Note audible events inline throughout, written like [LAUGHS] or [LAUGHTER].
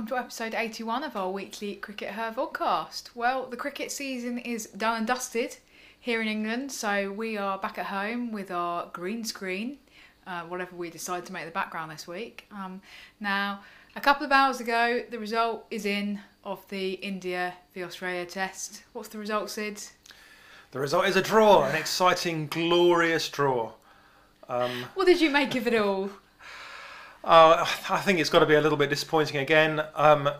welcome to episode 81 of our weekly CRICKETher podcast. Well, the cricket season is done and dusted here in England, so we are back at home with our green screen, uh, whatever we decide to make the background this week. Um, now, a couple of hours ago, the result is in of the India v Australia test. What's the result, Sid? The result is a draw, an exciting, glorious draw. Um, what did you make of it all? Uh, I think it's got to be a little bit disappointing again. Um,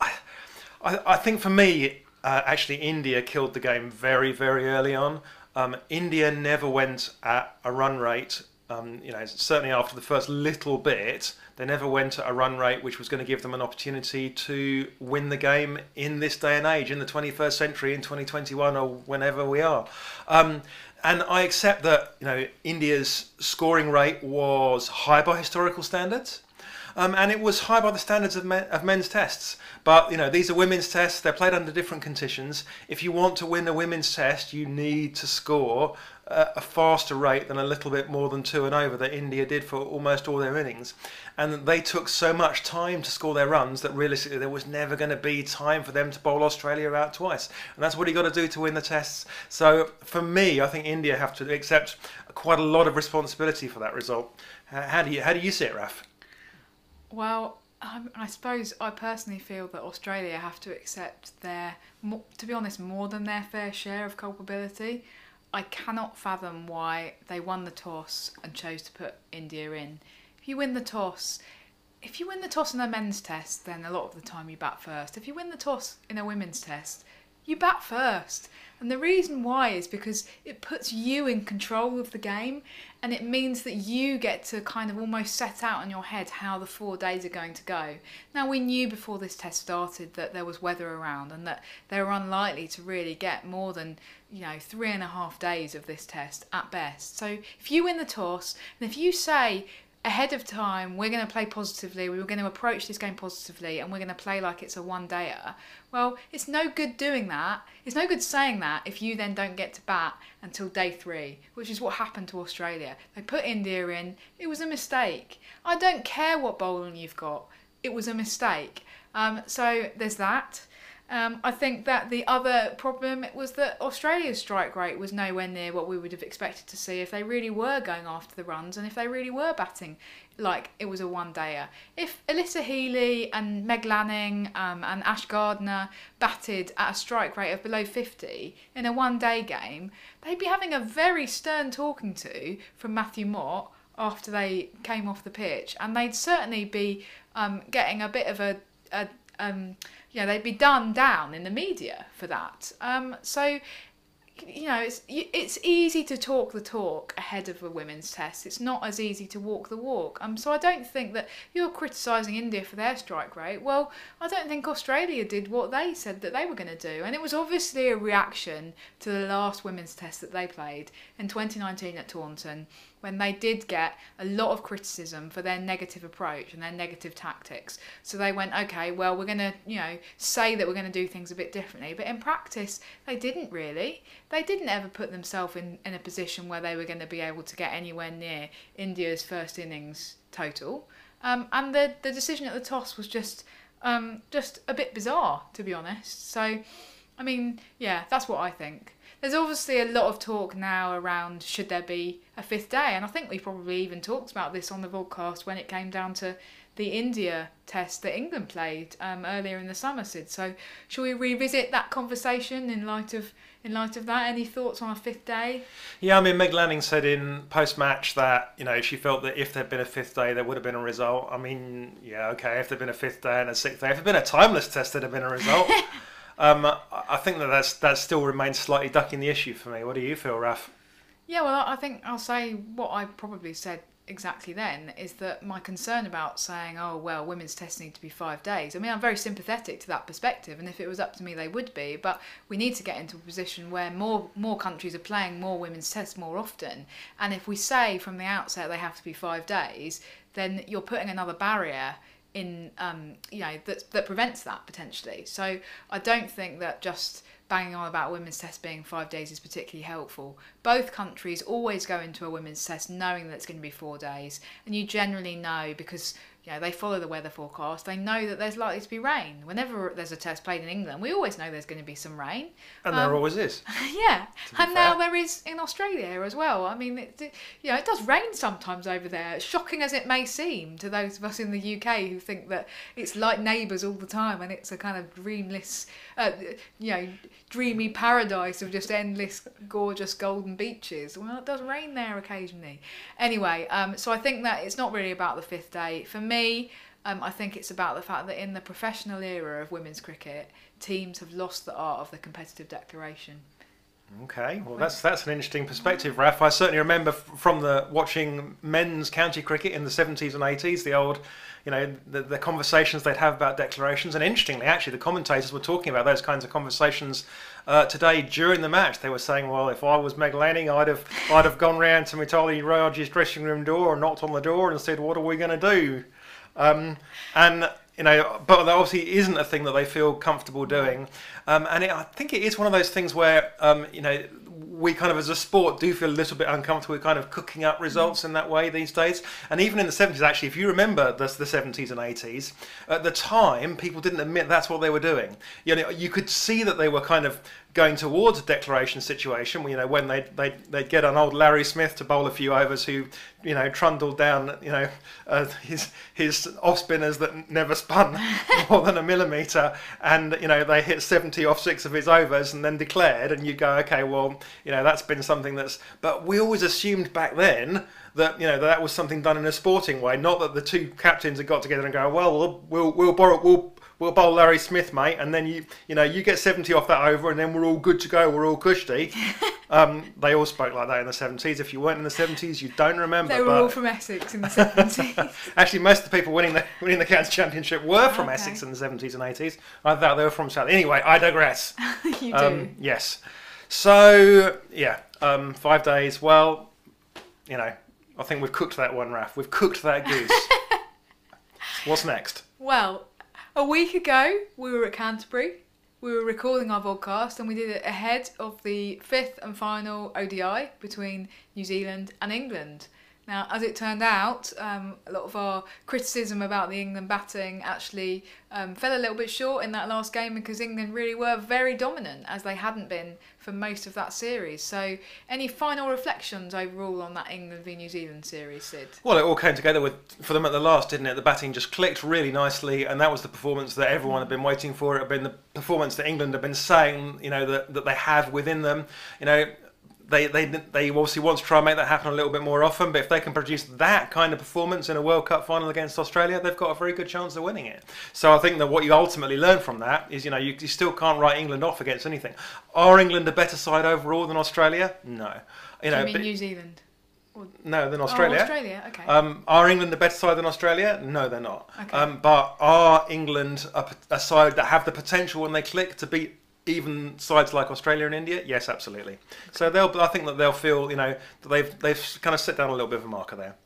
I, I, think for me, uh, actually, India killed the game very, very early on. Um, India never went at a run rate. Um, you know, certainly after the first little bit, they never went at a run rate which was going to give them an opportunity to win the game in this day and age, in the 21st century, in 2021, or whenever we are. And I accept that you know India's scoring rate was high by historical standards. Um, and it was high by the standards of, men, of men's tests. But you know, these are women's tests. They're played under different conditions. If you want to win a women's test, you need to score a faster rate than a little bit more than two and over that India did for almost all their innings. And they took so much time to score their runs that realistically there was never going to be time for them to bowl Australia out twice. And that's what you got to do to win the tests. So for me, I think India have to accept quite a lot of responsibility for that result. How do you how do you see it, Raf? Well, um, I suppose I personally feel that Australia have to accept their, to be honest, more than their fair share of culpability. I cannot fathom why they won the toss and chose to put India in. If you win the toss, if you win the toss in a men's test, then a lot of the time you bat first. If you win the toss in a women's test, you bat first. And the reason why is because it puts you in control of the game and it means that you get to kind of almost set out in your head how the four days are going to go. Now, we knew before this test started that there was weather around and that they were unlikely to really get more than, you know, three and a half days of this test at best. So if you win the toss and if you say, ahead of time, we're going to play positively, we were going to approach this game positively, and we're going to play like it's a one dayer. Well, it's no good doing that. It's no good saying that if you then don't get to bat until day three, which is what happened to Australia. They put India in, it was a mistake. I don't care what bowling you've got, it was a mistake. Um, so there's that. Um, I think that the other problem was that Australia's strike rate was nowhere near what we would have expected to see if they really were going after the runs and if they really were batting like it was a one dayer. If Alyssa Healy and Meg Lanning um, and Ash Gardner batted at a strike rate of below 50 in a one day game, they'd be having a very stern talking to from Matthew Mott after they came off the pitch, and they'd certainly be um, getting a bit of a, a um, you know, they'd be done down in the media for that. Um, so, you know, it's it's easy to talk the talk ahead of a women's test. It's not as easy to walk the walk. Um, so I don't think that you're criticising India for their strike rate. Well, I don't think Australia did what they said that they were going to do, and it was obviously a reaction to the last women's test that they played in 2019 at Taunton when they did get a lot of criticism for their negative approach and their negative tactics. So they went, okay, well, we're going to, you know, say that we're going to do things a bit differently. But in practice, they didn't really. They didn't ever put themselves in, in a position where they were going to be able to get anywhere near India's first innings total. Um, and the, the decision at the toss was just um, just a bit bizarre, to be honest. So, I mean, yeah, that's what I think there's obviously a lot of talk now around should there be a fifth day, and I think we probably even talked about this on the podcast when it came down to the India test that England played um, earlier in the summer, Sid. So, shall we revisit that conversation in light of in light of that? Any thoughts on a fifth day? Yeah, I mean, Meg Lanning said in post match that you know she felt that if there'd been a fifth day, there would have been a result. I mean, yeah, okay, if there'd been a fifth day and a sixth day, if there'd been a timeless test, there'd have been a result. [LAUGHS] Um, I think that that's, that still remains slightly ducking the issue for me. What do you feel, Raf? Yeah, well, I think I'll say what I probably said exactly then is that my concern about saying, oh, well, women's tests need to be five days. I mean, I'm very sympathetic to that perspective, and if it was up to me, they would be. But we need to get into a position where more more countries are playing more women's tests more often. And if we say from the outset they have to be five days, then you're putting another barrier in um, you know that that prevents that potentially. So I don't think that just banging on about women's test being five days is particularly helpful. Both countries always go into a women's test knowing that it's going to be four days, and you generally know because you know, they follow the weather forecast. They know that there's likely to be rain. Whenever there's a test played in England, we always know there's going to be some rain. And there Um, always is. [LAUGHS] yeah, and now there is in Australia as well. I mean, it, it- you know, it does rain sometimes over there. Shocking as it may seem to those of us in the UK who think that it's like neighbours all the time and it's a kind of dreamless, uh, you know, dreamy paradise of just endless, gorgeous golden beaches. Well, it does rain there occasionally. Anyway, um, so I think that it's not really about the fifth day. For me, um, I think it's about the fact that in the professional era of women's cricket, teams have lost the art of the competitive declaration. Okay, well that's that's an interesting perspective, Raf. I certainly remember f- from the watching men's county cricket in the seventies and eighties, the old, you know, the, the conversations they'd have about declarations. And interestingly, actually, the commentators were talking about those kinds of conversations uh, today during the match. They were saying, "Well, if I was Meg Lanning, I'd have I'd have gone round to Mithali Raj's dressing room door and knocked on the door and said, "What are we going to do?" Um, and you know, but that obviously isn't a thing that they feel comfortable doing. Um, and it, I think it is one of those things where um, you know we kind of as a sport do feel a little bit uncomfortable with kind of cooking up results in that way these days. And even in the 70s, actually, if you remember the, the 70s and 80s, at the time people didn't admit that's what they were doing. You know, you could see that they were kind of going towards a declaration situation. You know, when they they they'd get an old Larry Smith to bowl a few overs who you know trundled down you know uh, his his off spinners that never spun [LAUGHS] more than a millimeter, and you know they hit 70 off six of his overs and then declared, and you go, okay, well, you know that's been something that's. But we always assumed back then that you know that was something done in a sporting way, not that the two captains had got together and go, we'll we'll, we'll borrow we'll we'll bowl Larry Smith, mate, and then you you know you get 70 off that over, and then we're all good to go. We're all cushy. [LAUGHS] um, they all spoke like that in the 70s. If you weren't in the 70s, you don't remember. They were all from Essex in the 70s. [LAUGHS] actually, most of the people winning the winning the county championship were from Okay. Essex in the 70s and 80s. I thought they were from South. Anyway, I digress. [LAUGHS] you do. Um, yes. So yeah, um, five days. Well, you know, I think we've cooked that one, Raf. We've cooked that goose. What's next? Well, a week ago we were at Canterbury. We were recording our podcast and we did it ahead of the fifth and final ODI between New Zealand and England. Now, as it turned out, um, a lot of our criticism about the England batting actually um, fell a little bit short in that last game because England really were very dominant, as they hadn't been for most of that series. So, any final reflections overall on that England v New Zealand series, Sid? Well, it all came together with for them at the last, didn't it? The batting just clicked really nicely, and that was the performance that everyone had been waiting for. It had been the performance that England had been saying, you know, that, that they have within them. You know, they, they they obviously want to try and make that happen a little bit more often. But if they can produce that kind of performance in a World Cup final against Australia, they've got a very good chance of winning it. So I think that what you ultimately learn from that is, you know, you, you still can't write England off against anything. Are England a better side overall than Australia? No. You Do know, you mean but- New Zealand? no, than Oh, Australia. Australia, okay. Um, are England a better side than Australia? No, they're not. Okay. Um, but are England a side that have the potential when they click to beat even sides like Australia and India? Yes, absolutely. So they'll. I think that they'll feel, you know, that they've they've kind of set down a little bit of a marker there.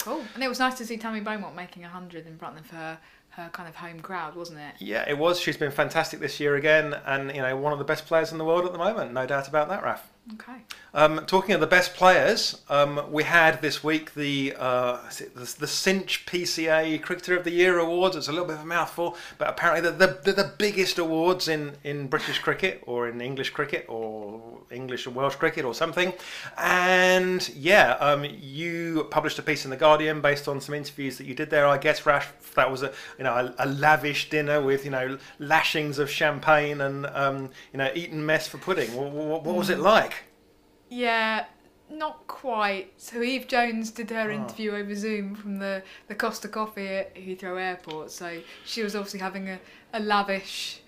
Cool. And it was nice to see Tammy Beaumont making 100 in front of her, her kind of home crowd, wasn't it? Yeah, it was. She's been fantastic this year again, and you know, one of the best players in the world at the moment. No doubt about that, Raf. Okay. Um, talking of the best players, um, we had this week the, uh, the the Cinch PCA Cricketer of the Year awards. It's a little bit of a mouthful, but apparently they're the, they're the biggest awards in, in British cricket or in English cricket or English and Welsh cricket or something. And yeah, um, you published a piece in the Guardian based on some interviews that you did there. I guess Raf, that was a you know a, a lavish dinner with you know lashings of champagne and um, you know Eton mess for pudding. What, what, what was it like? Yeah, not quite. So Eve Jones did her Oh. interview over Zoom from the, the Costa Coffee at Heathrow Airport. So she was obviously having a, a lavish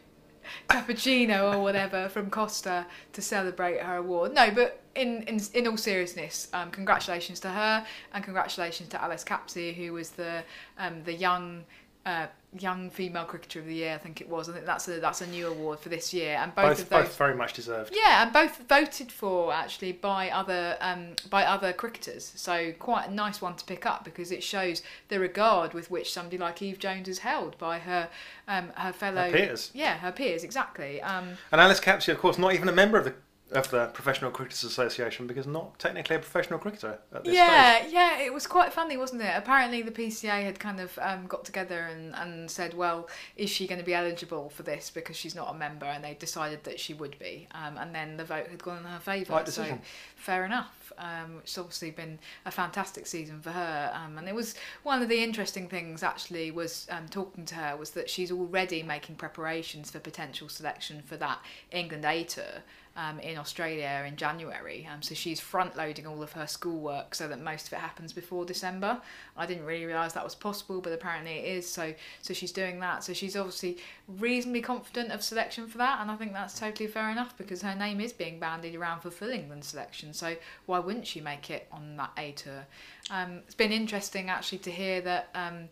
cappuccino or whatever from Costa to celebrate her award. No, but in in, in all seriousness, um, congratulations to her and congratulations to Alice Capsey, who was the um, the young. Uh, young female cricketer of the year, I think it was. I think that's a that's a new award for this year, and both, both, of those both very much deserved. yeah, and both voted for actually by other um, by other cricketers. So quite a nice one to pick up because it shows the regard with which somebody like Eve Jones is held by her um, her fellow peers. Yeah, her peers exactly. Um, And Alice Capsey, of course, not even a member of the of the Professional Cricketers Association because not technically a professional cricketer at this yeah, stage. yeah, yeah, it was quite funny, wasn't it? Apparently, the PCA had kind of um, got together and, and said, well, is she going to be eligible for this because she's not a member? And they decided that she would be. Um, and then the vote had gone in her favour. Right so, fair enough. Um, which has obviously been a fantastic season for her. Um, and it was one of the interesting things, actually, was um, talking to her, was that she's already making preparations for potential selection for that England A tour um, in Australia in January. Um, so she's front loading all of her schoolwork so that most of it happens before December. I didn't really realise that was possible, but apparently it is. So so she's doing that. So she's obviously reasonably confident of selection for that, and I think that's totally fair enough because her name is being bandied around for full England selection. So why wouldn't she make it on that A tour? Um, it's been interesting actually to hear that. Um,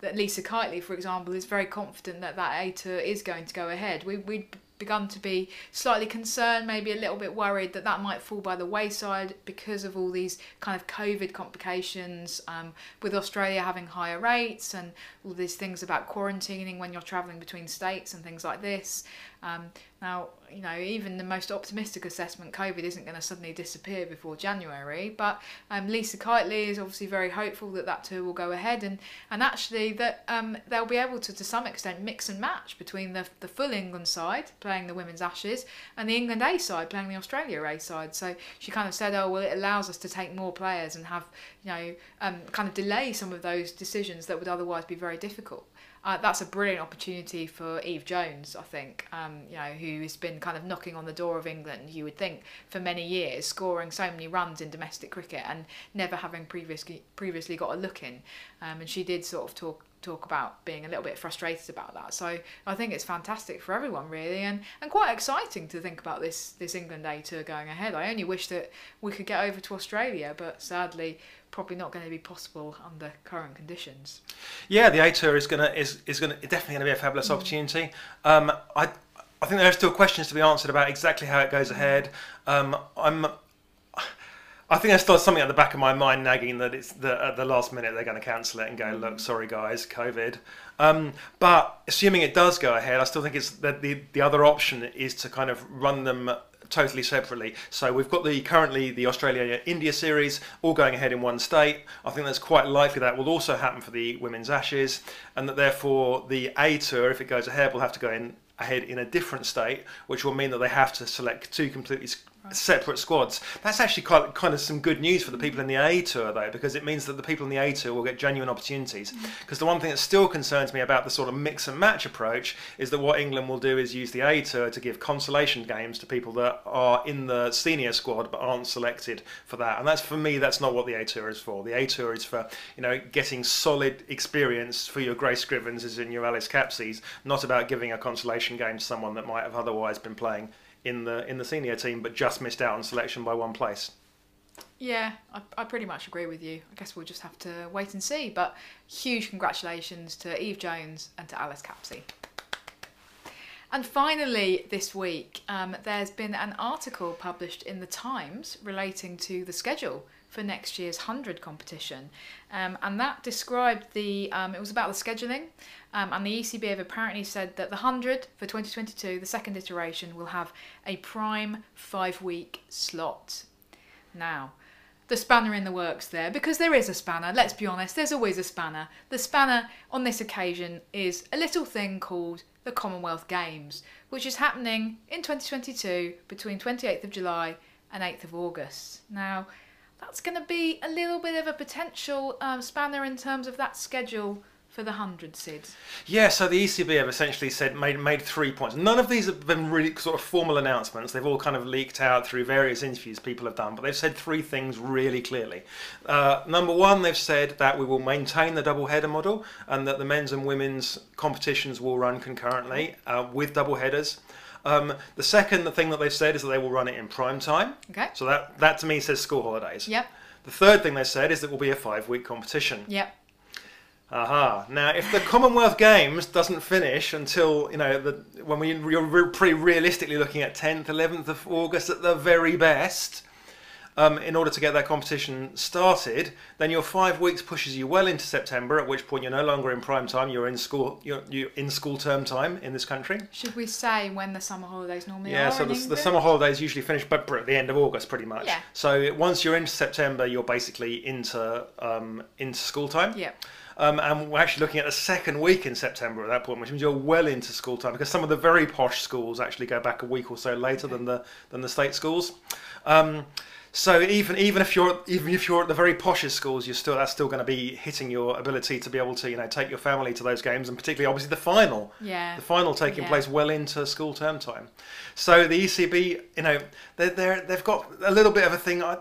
that Lisa Keightley, for example, is very confident that that A tour is going to go ahead. We we begun to be slightly concerned, maybe a little bit worried that that might fall by the wayside because of all these kind of COVID complications, um, with Australia having higher rates and all these things about quarantining when you're travelling between states and things like this. Um, now, you know, even the most optimistic assessment, COVID isn't going to suddenly disappear before January. But um, Lisa Keightley is obviously very hopeful that that tour will go ahead, and and actually that um, they'll be able to, to some extent, mix and match between the the full England side playing the Women's Ashes and the England A side playing the Australia A side. So she kind of said, oh well, it allows us to take more players and have you know um, kind of delay some of those decisions that would otherwise be very difficult uh, that's a brilliant opportunity for Eve Jones, I think, um, you know, who has been kind of knocking on the door of England, you would think, for many years, scoring so many runs in domestic cricket and never having previously previously got a look in. Um, and she did sort of talk talk about being a little bit frustrated about that. So I think it's fantastic for everyone really and, and quite exciting to think about this this England A tour going ahead. I only wish that we could get over to Australia, but sadly probably not going to be possible under current conditions. Yeah, the A tour is gonna is, is gonna definitely gonna be a fabulous mm. opportunity. Um, I I think there are still questions to be answered about exactly how it goes ahead. Um, I'm I think there's still something at the back of my mind nagging that it's the, at the last minute they're going to cancel it and go, look, sorry guys, COVID. Um, but assuming it does go ahead, I still think it's that the the other option is to kind of run them totally separately. So we've got the currently the Australia India series all going ahead in one state. I think that's quite likely that will also happen for the Women's Ashes, and that therefore the A tour, if it goes ahead, will have to go in ahead in a different state, which will mean that they have to select two completely separate squads. That's actually quite kind of some good news for the people in the A tour though, because it means that the people in the A tour will get genuine opportunities. Because mm. the one thing that still concerns me about the sort of mix and match approach is that what England will do is use the A tour to give consolation games to people that are in the senior squad but aren't selected for that. And that's for me, that's not what the A tour is for. The A tour is for you know getting solid experience for your Grace Scrivens and your Alice Capseys, not about giving a consolation game to someone that might have otherwise been playing in the in the senior team, but just missed out on selection by one place. Yeah, I, I pretty much agree with you. I guess we'll just have to wait and see. But huge congratulations to Eve Jones and to Alice Capsey. And finally, this week, um, there's been an article published in the Times relating to the schedule for next year's 100 competition. Um, and that described the, um, it was about the scheduling. Um, and the ECB have apparently said that the 100 for 2022, the second iteration, will have a prime five week slot. Now, the spanner in the works there, because there is a spanner, let's be honest, there's always a spanner. The spanner on this occasion is a little thing called the Commonwealth Games, which is happening in 2022 between 28th of July and 8th of August. Now, that's going to be a little bit of a potential um, spanner in terms of that schedule for the hundred SIDS? Yeah, so the ECB have essentially said made made three points. None of these have been really sort of formal announcements. They've all kind of leaked out through various interviews people have done, but they've said three things really clearly. Uh, number one, they've said that we will maintain the double header model and that the men's and women's competitions will run concurrently uh, with double headers. Um, the second thing that they've said is that they will run it in prime time. Okay. So that that to me says school holidays. Yep. The third thing they said is that it will be a five week competition. Yep. Aha. Now, if the Commonwealth Games doesn't finish until you know the, when we are pretty realistically looking at 10th, 11th of August at the very best, um, in order to get that competition started, then your five weeks pushes you well into September. At which point you're no longer in prime time. You're in school. You're, you're in school term time in this country. Should we say when the summer holidays normally are? Yeah, so the, the summer holidays usually finish, but at the end of August, pretty much. Yeah. So once you're into September, you're basically into um, into school time. Yeah. Um, and we're actually looking at the second week in September at that point, which means you're well into school time because some of the very posh schools actually go back a week or so later than the than the state schools. Um, so even even if you're even if you're at the very poshest schools, you're still that's still going to be hitting your ability to be able to you know take your family to those games, and particularly obviously the final Yeah. the final taking Yeah. place well into school term time. So the ECB, you know, they're, they're, they've got a little bit of a thing I-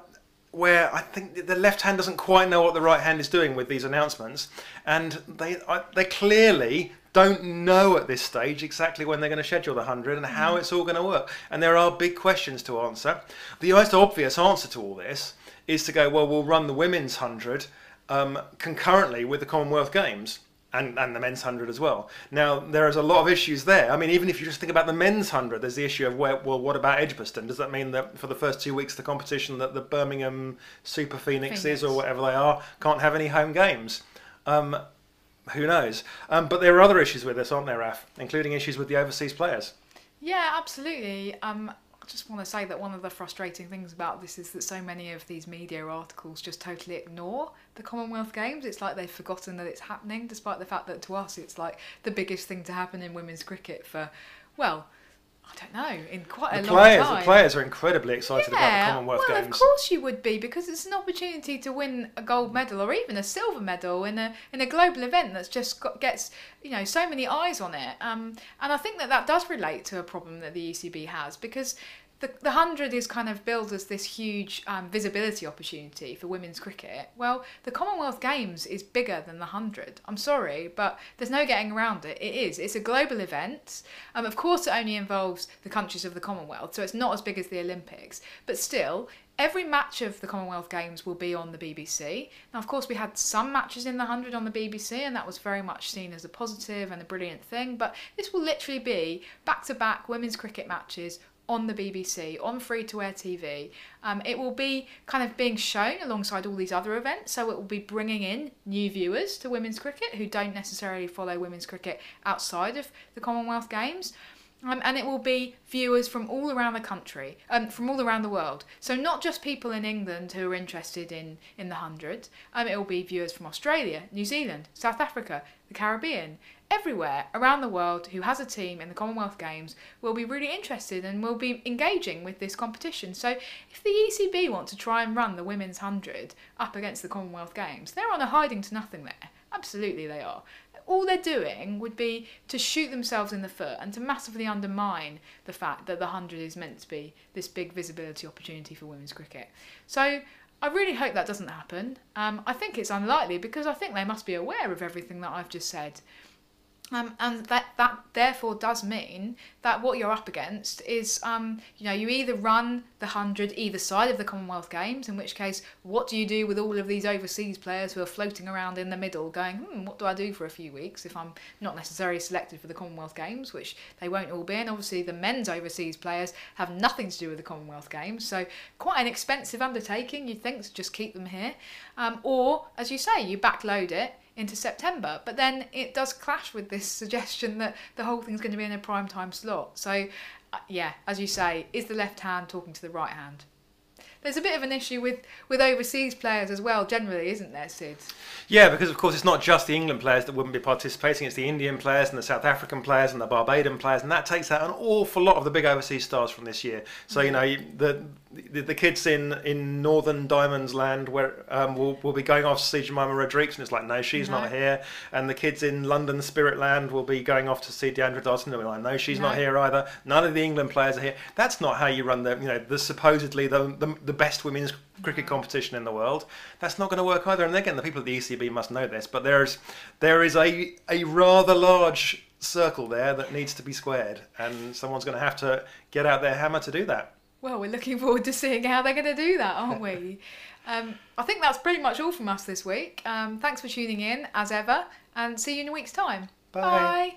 where I think the left hand doesn't quite know what the right hand is doing with these announcements, and they I, they clearly don't know at this stage exactly when they're going to schedule the 100 and how it's all going to work. And there are big questions to answer. The most obvious answer to all this is to go, well, we'll run the women's 100 um, concurrently with the Commonwealth Games and, and the men's 100 as well. Now, there's a lot of issues there. I mean, even if you just think about the men's 100, there's the issue of, where, well, what about Edgbaston? Does that mean that for the first two weeks of the competition that the Birmingham Super Phoenixes Phoenix. or whatever they are can't have any home games? Um, who knows? Um, but there are other issues with this, aren't there, Raf? Including issues with the overseas players. Yeah, absolutely. Um, just want to say that one of the frustrating things about this is that so many of these media articles just totally ignore the Commonwealth Games. It's like they've forgotten that it's happening, despite the fact that to us it's like the biggest thing to happen in women's cricket for, well, I don't know, in quite a The long players, time. the players are incredibly excited about the Commonwealth well, Games. of course you would be because it's an opportunity to win a gold medal or even a silver medal in a in a global event that's just got, gets you know so many eyes on it. Um, and I think that that does relate to a problem that the ECB has because. The, the 100 is kind of billed as this huge um, visibility opportunity for women's cricket. Well, the Commonwealth Games is bigger than the 100. I'm sorry, but there's no getting around it. It is. It's a global event. Um, of course, it only involves the countries of the Commonwealth, so it's not as big as the Olympics. But still, every match of the Commonwealth Games will be on the BBC. Now, of course, we had some matches in the 100 on the BBC, and that was very much seen as a positive and a brilliant thing. But this will literally be back to back women's cricket matches on the BBC, on free to air TV. Um, it will be kind of being shown alongside all these other events, so it will be bringing in new viewers to women's cricket who don't necessarily follow women's cricket outside of the Commonwealth Games. Um, and it will be viewers from all around the country, um, from all around the world. So not just people in England who are interested in, in the 100. Um, it will be viewers from Australia, New Zealand, South Africa, the Caribbean, everywhere around the world who has a team in the Commonwealth Games will be really interested and will be engaging with this competition. So if the ECB want to try and run the women's 100 up against the Commonwealth Games, they're on a hiding to nothing there. Absolutely, they are. All they're doing would be to shoot themselves in the foot and to massively undermine the fact that the 100 is meant to be this big visibility opportunity for women's cricket. So I really hope that doesn't happen. Um, I think it's unlikely because I think they must be aware of everything that I've just said. Um, and that, that therefore does mean that what you're up against is, um, you know, you either run the 100 either side of the Commonwealth Games, in which case, what do you do with all of these overseas players who are floating around in the middle going, hmm, what do I do for a few weeks if I'm not necessarily selected for the Commonwealth Games, which they won't all be. And obviously, the men's overseas players have nothing to do with the Commonwealth Games, so quite an expensive undertaking, you'd think, to just keep them here. Um, or, as you say, you backload it into September. But then it does clash with this suggestion that the whole thing's going to be in a prime time slot. So, uh, yeah, as you say, is the left hand talking to the right hand? There's a bit of an issue with, with overseas players as well, generally, isn't there, Sid? Yeah, because of course it's not just the England players that wouldn't be participating; it's the Indian players and the South African players and the Barbadian players, and that takes out an awful lot of the big overseas stars from this year. So you know the the, the kids in, in Northern Diamonds Land where um, will, will be going off to see Jemimah Rodrigues, and it's like no, she's No. not here. And the kids in London Spirit Land will be going off to see Deandra Dottin, and we're like no, she's not here either. None of the England players are here. That's not how you run the you know the supposedly the the, the best women's cricket competition in the world. That's not going to work either. And again, the people at the ECB must know this, but there's there is a a rather large circle there that needs to be squared, and someone's going to have to get out their hammer to do that. Well, we're looking forward to seeing how they're going to do that, aren't we? [LAUGHS] um, I think that's pretty much all from us this week. Um, thanks for tuning in, as ever, and see you in a week's time. Bye. Bye.